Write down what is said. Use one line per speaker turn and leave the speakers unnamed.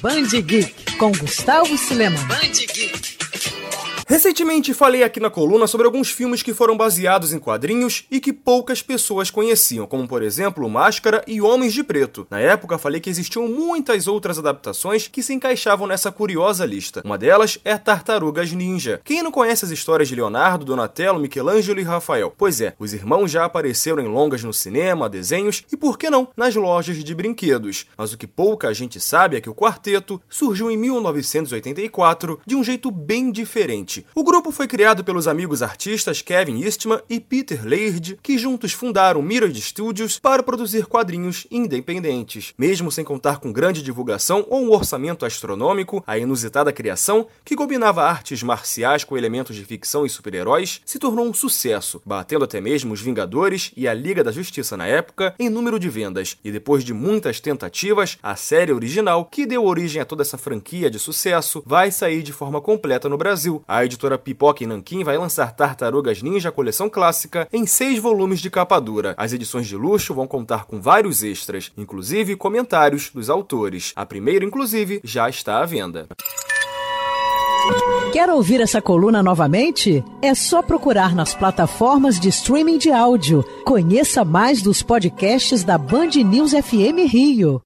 Band Geek com Gustavo Silema. Band Geek.
Recentemente falei aqui na coluna sobre alguns filmes que foram baseados em quadrinhos e que poucas pessoas conheciam, como por exemplo Máscara e Homens de Preto. Na época falei que existiam muitas outras adaptações que se encaixavam nessa curiosa lista. Uma delas é Tartarugas Ninja. Quem não conhece as histórias de Leonardo, Donatello, Michelangelo e Rafael? Pois é, os irmãos já apareceram em longas no cinema, desenhos e por que não, nas lojas de brinquedos. Mas o que pouca gente sabe é que o quarteto surgiu em 1984 de um jeito bem diferente o grupo foi criado pelos amigos artistas Kevin Eastman e Peter Laird, que juntos fundaram Mirror Studios para produzir quadrinhos independentes. Mesmo sem contar com grande divulgação ou um orçamento astronômico, a inusitada criação, que combinava artes marciais com elementos de ficção e super-heróis, se tornou um sucesso, batendo até mesmo os Vingadores e a Liga da Justiça na época em número de vendas. E depois de muitas tentativas, a série original, que deu origem a toda essa franquia de sucesso, vai sair de forma completa no Brasil. A a editora Pipoca em Nanquim vai lançar Tartarugas Ninja coleção clássica em seis volumes de capa dura. As edições de luxo vão contar com vários extras, inclusive comentários dos autores. A primeira, inclusive, já está à venda.
Quer ouvir essa coluna novamente? É só procurar nas plataformas de streaming de áudio. Conheça mais dos podcasts da Band News FM Rio.